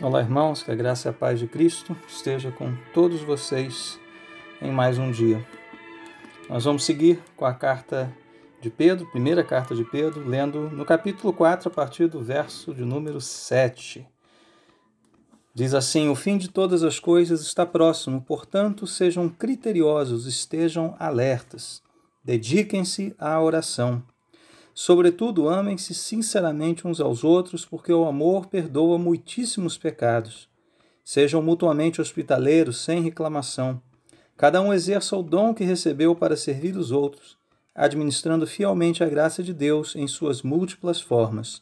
Olá, irmãos, que a graça e a paz de Cristo esteja com todos vocês em mais um dia. Nós vamos seguir com a carta de Pedro, primeira carta de Pedro, lendo no capítulo 4, a partir do verso de número 7. Diz assim: O fim de todas as coisas está próximo, portanto, sejam criteriosos, estejam alertas, dediquem-se à oração. Sobretudo, amem-se sinceramente uns aos outros, porque o amor perdoa muitíssimos pecados. Sejam mutuamente hospitaleiros, sem reclamação. Cada um exerça o dom que recebeu para servir os outros, administrando fielmente a graça de Deus em suas múltiplas formas.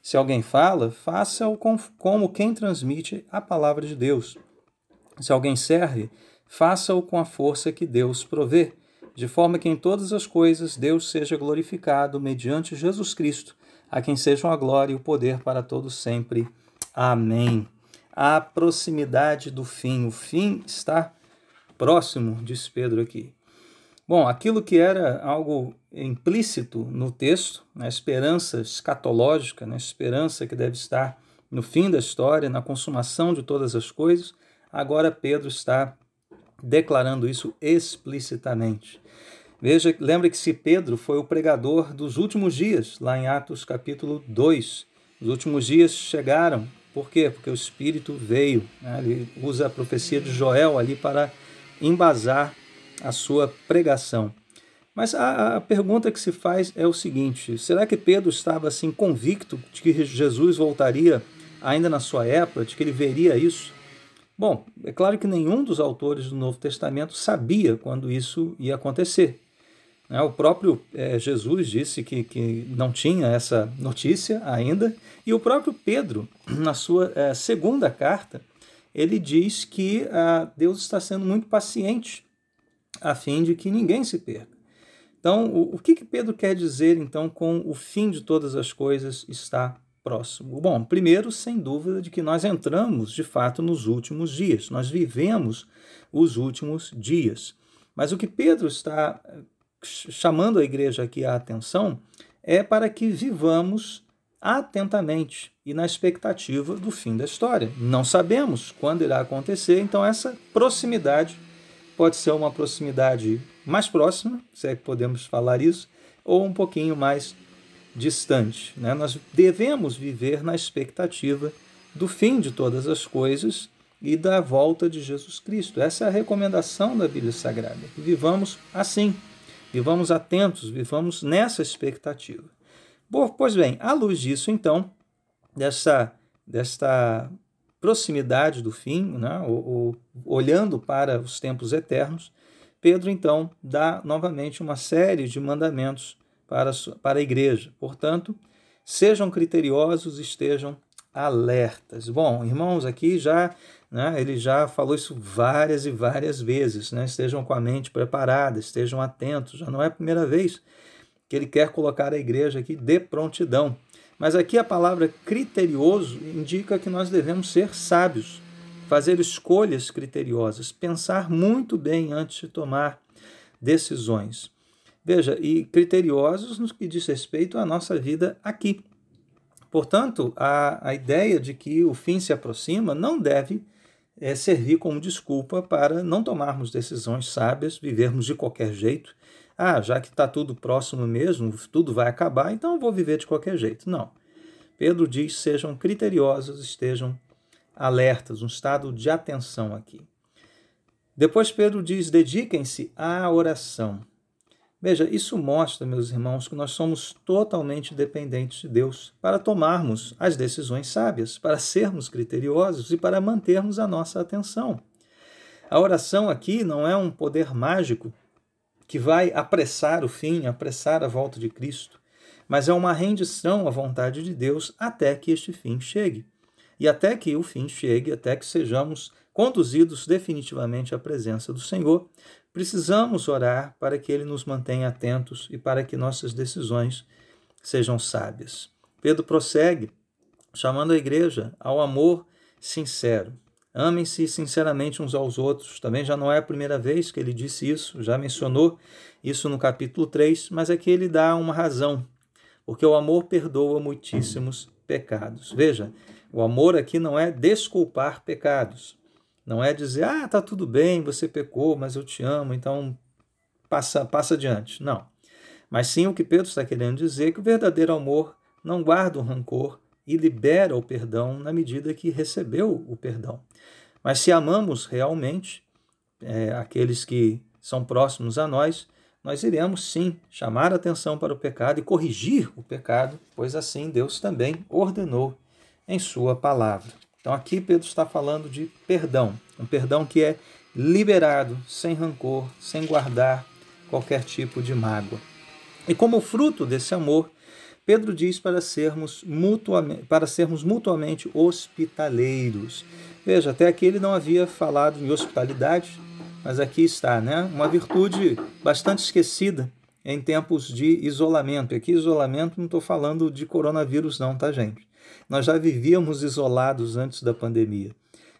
Se alguém fala, faça-o como quem transmite a palavra de Deus. Se alguém serve, faça-o com a força que Deus provê de forma que em todas as coisas Deus seja glorificado mediante Jesus Cristo, a quem sejam a glória e o poder para todos sempre. Amém. A proximidade do fim, o fim está próximo, diz Pedro aqui. Bom, aquilo que era algo implícito no texto, na esperança escatológica, na esperança que deve estar no fim da história, na consumação de todas as coisas, agora Pedro está declarando isso explicitamente. Veja, lembre que se Pedro foi o pregador dos últimos dias, lá em Atos capítulo 2. Os últimos dias chegaram. Por quê? Porque o Espírito veio. Né? Ele usa a profecia de Joel ali para embasar a sua pregação. Mas a, a, pergunta que se faz é o seguinte: será que Pedro estava assim convicto de que Jesus voltaria ainda na sua época, de que ele veria isso? Bom, é claro que nenhum dos autores do Novo Testamento sabia quando isso ia acontecer. Né? O próprio é, Jesus disse que, que não tinha essa notícia ainda, e o próprio Pedro, na sua é, segunda carta, ele diz que ah, Deus está sendo muito paciente a fim de que ninguém se perca. Então, o, o que, que Pedro quer dizer então com o fim de todas as coisas está próximo? Bom, primeiro, sem dúvida, de que nós entramos de fato nos últimos dias, nós vivemos os últimos dias. Mas o que Pedro está eh, chamando a igreja aqui a atenção é para que vivamos atentamente e na expectativa do fim da história. Não sabemos quando irá acontecer, então essa proximidade pode ser uma proximidade mais próxima, se é que podemos falar isso, ou um pouquinho mais distante. Né? Nós devemos viver na expectativa do fim de todas as coisas e da volta de Jesus Cristo. Essa é a recomendação da Bíblia Sagrada. Que vivamos assim, vivamos atentos, vivamos nessa expectativa. Bom, pois bem, à luz disso, então, dessa, desta proximidade do fim, né, ou, ou, olhando para os tempos eternos, Pedro então dá novamente uma série de mandamentos para, para a igreja. Portanto, sejam criteriosos, estejam alertas. Bom, irmãos, aqui já né, ele já falou isso várias e várias vezes. Né? Estejam com a mente preparada, estejam atentos. Já não é a primeira vez que ele quer colocar a igreja aqui de prontidão. Mas aqui a palavra criterioso indica que nós devemos ser sábios, fazer escolhas criteriosas, pensar muito bem antes de tomar decisões. Veja, e criteriosos no que diz respeito à nossa vida aqui. Portanto, a, a ideia de que o fim se aproxima não deve é, servir como desculpa para não tomarmos decisões sábias, vivermos de qualquer jeito. Ah, já que está tudo próximo mesmo, tudo vai acabar, então eu vou viver de qualquer jeito. Não. Pedro diz: sejam criteriosos, estejam alertas, um estado de atenção aqui. Depois Pedro diz: dediquem-se à oração. Veja, isso mostra, meus irmãos, que nós somos totalmente dependentes de Deus para tomarmos as decisões sábias, para sermos criteriosos e para mantermos a nossa atenção. A oração aqui não é um poder mágico que vai apressar o fim, apressar a volta de Cristo, mas é uma rendição à vontade de Deus até que este fim chegue. E até que o fim chegue, até que sejamos conduzidos definitivamente à presença do Senhor, precisamos orar para que Ele nos mantenha atentos e para que nossas decisões sejam sábias. Pedro prossegue, chamando a igreja ao amor sincero. Amem-se sinceramente uns aos outros. Também já não é a primeira vez que ele disse isso, já mencionou isso no capítulo 3, mas aqui ele dá uma razão, porque o amor perdoa muitíssimos pecados. Veja, O amor aqui não é desculpar pecados. Não é dizer, ah, tá tudo bem, você pecou, mas eu te amo, então passa, passa adiante. Não. Mas sim o que Pedro está querendo dizer é que o verdadeiro amor não guarda o rancor e libera o perdão na medida que recebeu o perdão. Mas se amamos realmente é, aqueles que são próximos a nós, nós iremos sim chamar atenção para o pecado e corrigir o pecado, pois assim Deus também ordenou em Sua palavra. Então aqui Pedro está falando de perdão, um perdão que é liberado, sem rancor, sem guardar qualquer tipo de mágoa. E como fruto desse amor, Pedro diz para sermos mutuamente, para sermos mutuamente hospitaleiros. Veja, até aqui ele não havia falado em hospitalidade, mas aqui está, né? Uma virtude bastante esquecida em tempos de isolamento. E aqui isolamento não estou falando de coronavírus não, tá gente? Nós já vivíamos isolados antes da pandemia.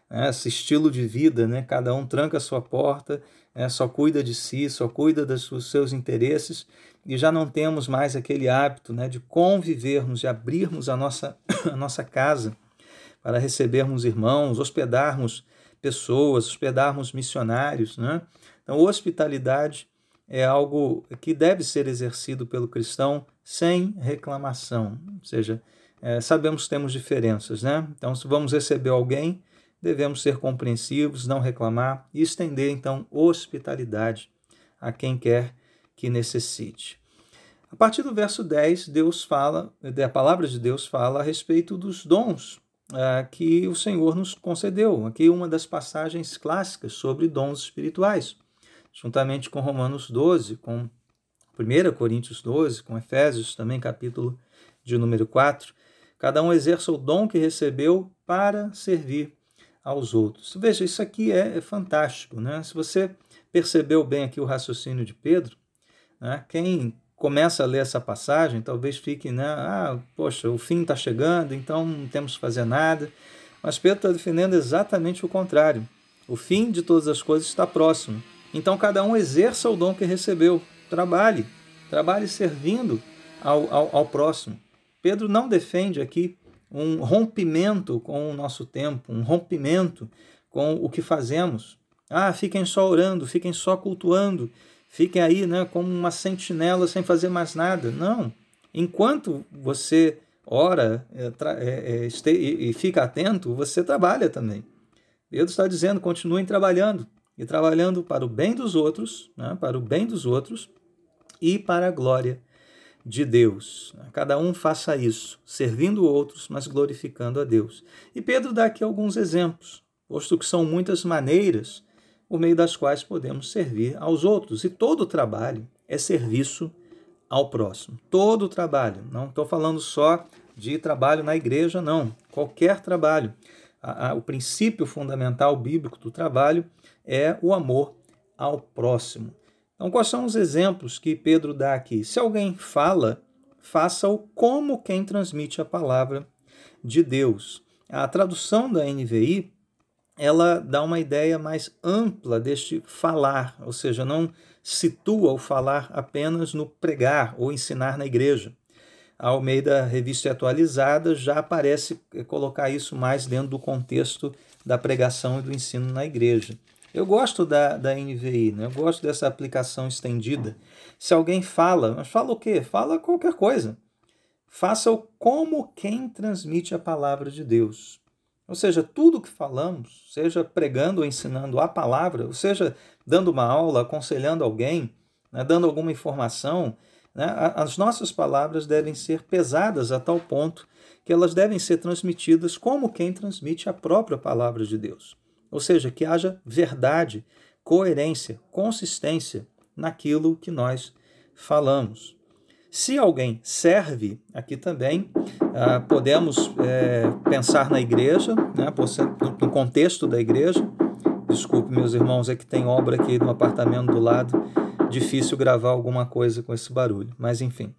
Né? Esse estilo de vida, né? cada um tranca a sua porta, né? só cuida de si, só cuida dos seus interesses, e já não temos mais aquele hábito né? de convivermos, de abrirmos a nossa, a nossa casa para recebermos irmãos, hospedarmos pessoas, hospedarmos missionários. Né? Então, hospitalidade é algo que deve ser exercido pelo cristão sem reclamação, ou seja, é, sabemos que temos diferenças, né? Então, se vamos receber alguém, devemos ser compreensivos, não reclamar e estender, então, hospitalidade a quem quer que necessite. A partir do verso 10, Deus fala, a palavra de Deus fala a respeito dos dons é, que o Senhor nos concedeu. Aqui uma das passagens clássicas sobre dons espirituais, juntamente com Romanos 12, com 1 Coríntios 12, com Efésios também, capítulo de número 4. Cada um exerça o dom que recebeu para servir aos outros. Veja, isso aqui é, é fantástico. Né? Se você percebeu bem aqui o raciocínio de Pedro, né? quem começa a ler essa passagem talvez fique, né? Ah, poxa, o fim está chegando, então não temos que fazer nada. Mas Pedro está defendendo exatamente o contrário. O fim de todas as coisas está próximo. Então cada um exerça o dom que recebeu. Trabalhe, trabalhe servindo ao, ao, ao próximo. Pedro não defende aqui um rompimento com o nosso tempo, um rompimento com o que fazemos. Ah, fiquem só orando, fiquem só cultuando, fiquem aí né, como uma sentinela sem fazer mais nada. Não. Enquanto você ora é, é, é, e fica atento, você trabalha também. Pedro está dizendo: continuem trabalhando e trabalhando para o bem dos outros, né, para o bem dos outros e para a glória de Deus. Cada um faça isso, servindo outros, mas glorificando a Deus. E Pedro dá aqui alguns exemplos, posto que são muitas maneiras por meio das quais podemos servir aos outros. E todo trabalho é serviço ao próximo. Todo trabalho. Não estou falando só de trabalho na igreja, não. Qualquer trabalho. O princípio fundamental bíblico do trabalho é o amor ao próximo. Então, quais são os exemplos que Pedro dá aqui? Se alguém fala, faça-o como quem transmite a palavra de Deus. A tradução da NVI ela dá uma ideia mais ampla deste falar, ou seja, não situa o falar apenas no pregar ou ensinar na igreja. A Almeida Revista Atualizada já parece colocar isso mais dentro do contexto da pregação e do ensino na igreja. Eu gosto da, da NVI, né? eu gosto dessa aplicação estendida. Se alguém fala, mas fala o quê? Fala qualquer coisa. Faça-o como quem transmite a palavra de Deus. Ou seja, tudo que falamos, seja pregando ou ensinando a palavra, ou seja, dando uma aula, aconselhando alguém, né, dando alguma informação, né, as nossas palavras devem ser pesadas a tal ponto que elas devem ser transmitidas como quem transmite a própria palavra de Deus. Ou seja, que haja verdade, coerência, consistência naquilo que nós falamos. Se alguém serve, aqui também ah, podemos é, pensar na igreja, né, no contexto da igreja. Desculpe, meus irmãos, é que tem obra aqui no apartamento do lado. Difícil gravar alguma coisa com esse barulho, mas enfim.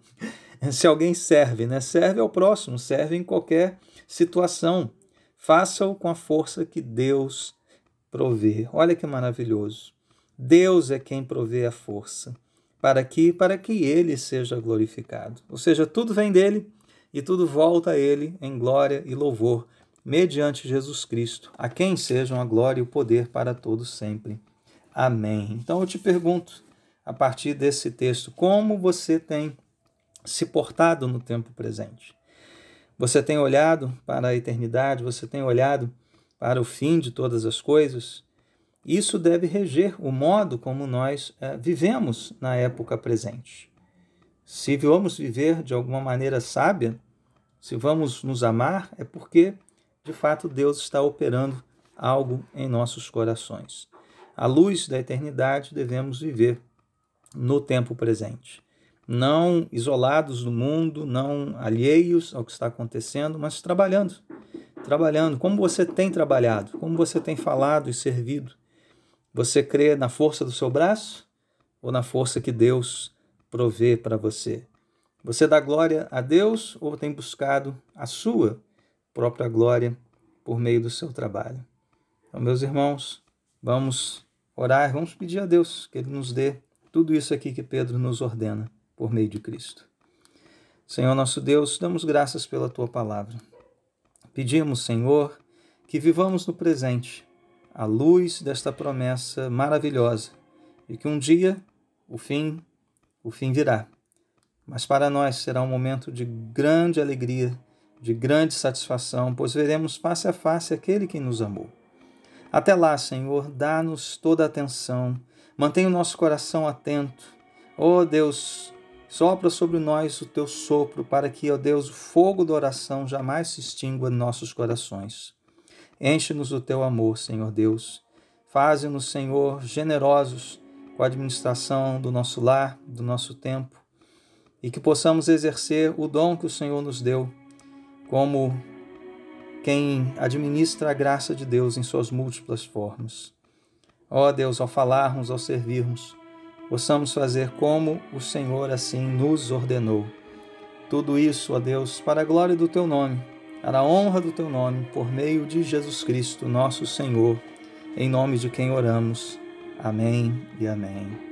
Se alguém serve, né, serve ao próximo, serve em qualquer situação. Faça-o com a força que Deus prover. Olha que maravilhoso. Deus é quem provê a força para que para que ele seja glorificado. Ou seja, tudo vem dele e tudo volta a ele em glória e louvor mediante Jesus Cristo, a quem sejam a glória e o poder para todos sempre. Amém. Então eu te pergunto, a partir desse texto, como você tem se portado no tempo presente? Você tem olhado para a eternidade, você tem olhado para o fim de todas as coisas? Isso deve reger o modo como nós é, vivemos na época presente. Se vamos viver de alguma maneira sábia, se vamos nos amar, é porque, de fato, Deus está operando algo em nossos corações. À luz da eternidade, devemos viver no tempo presente não isolados do mundo, não alheios ao que está acontecendo, mas trabalhando. Trabalhando. Como você tem trabalhado? Como você tem falado e servido? Você crê na força do seu braço ou na força que Deus provê para você? Você dá glória a Deus ou tem buscado a sua própria glória por meio do seu trabalho? Então, meus irmãos, vamos orar, vamos pedir a Deus que Ele nos dê tudo isso aqui que Pedro nos ordena por meio de Cristo. Senhor nosso Deus, damos graças pela tua palavra. Pedimos, Senhor, que vivamos no presente, à luz desta promessa maravilhosa, e que um dia o fim, o fim virá. Mas para nós será um momento de grande alegria, de grande satisfação, pois veremos face a face aquele que nos amou. Até lá, Senhor, dá-nos toda a atenção, mantenha o nosso coração atento. Oh Deus, Sopra sobre nós o teu sopro, para que, ó Deus, o fogo da oração jamais se extingua em nossos corações. Enche-nos do teu amor, Senhor Deus. Faze-nos, Senhor, generosos com a administração do nosso lar, do nosso tempo, e que possamos exercer o dom que o Senhor nos deu, como quem administra a graça de Deus em suas múltiplas formas. Ó Deus, ao falarmos, ao servirmos, possamos fazer como o Senhor assim nos ordenou. Tudo isso, ó Deus, para a glória do teu nome, para a honra do teu nome, por meio de Jesus Cristo, nosso Senhor, em nome de quem oramos. Amém e amém.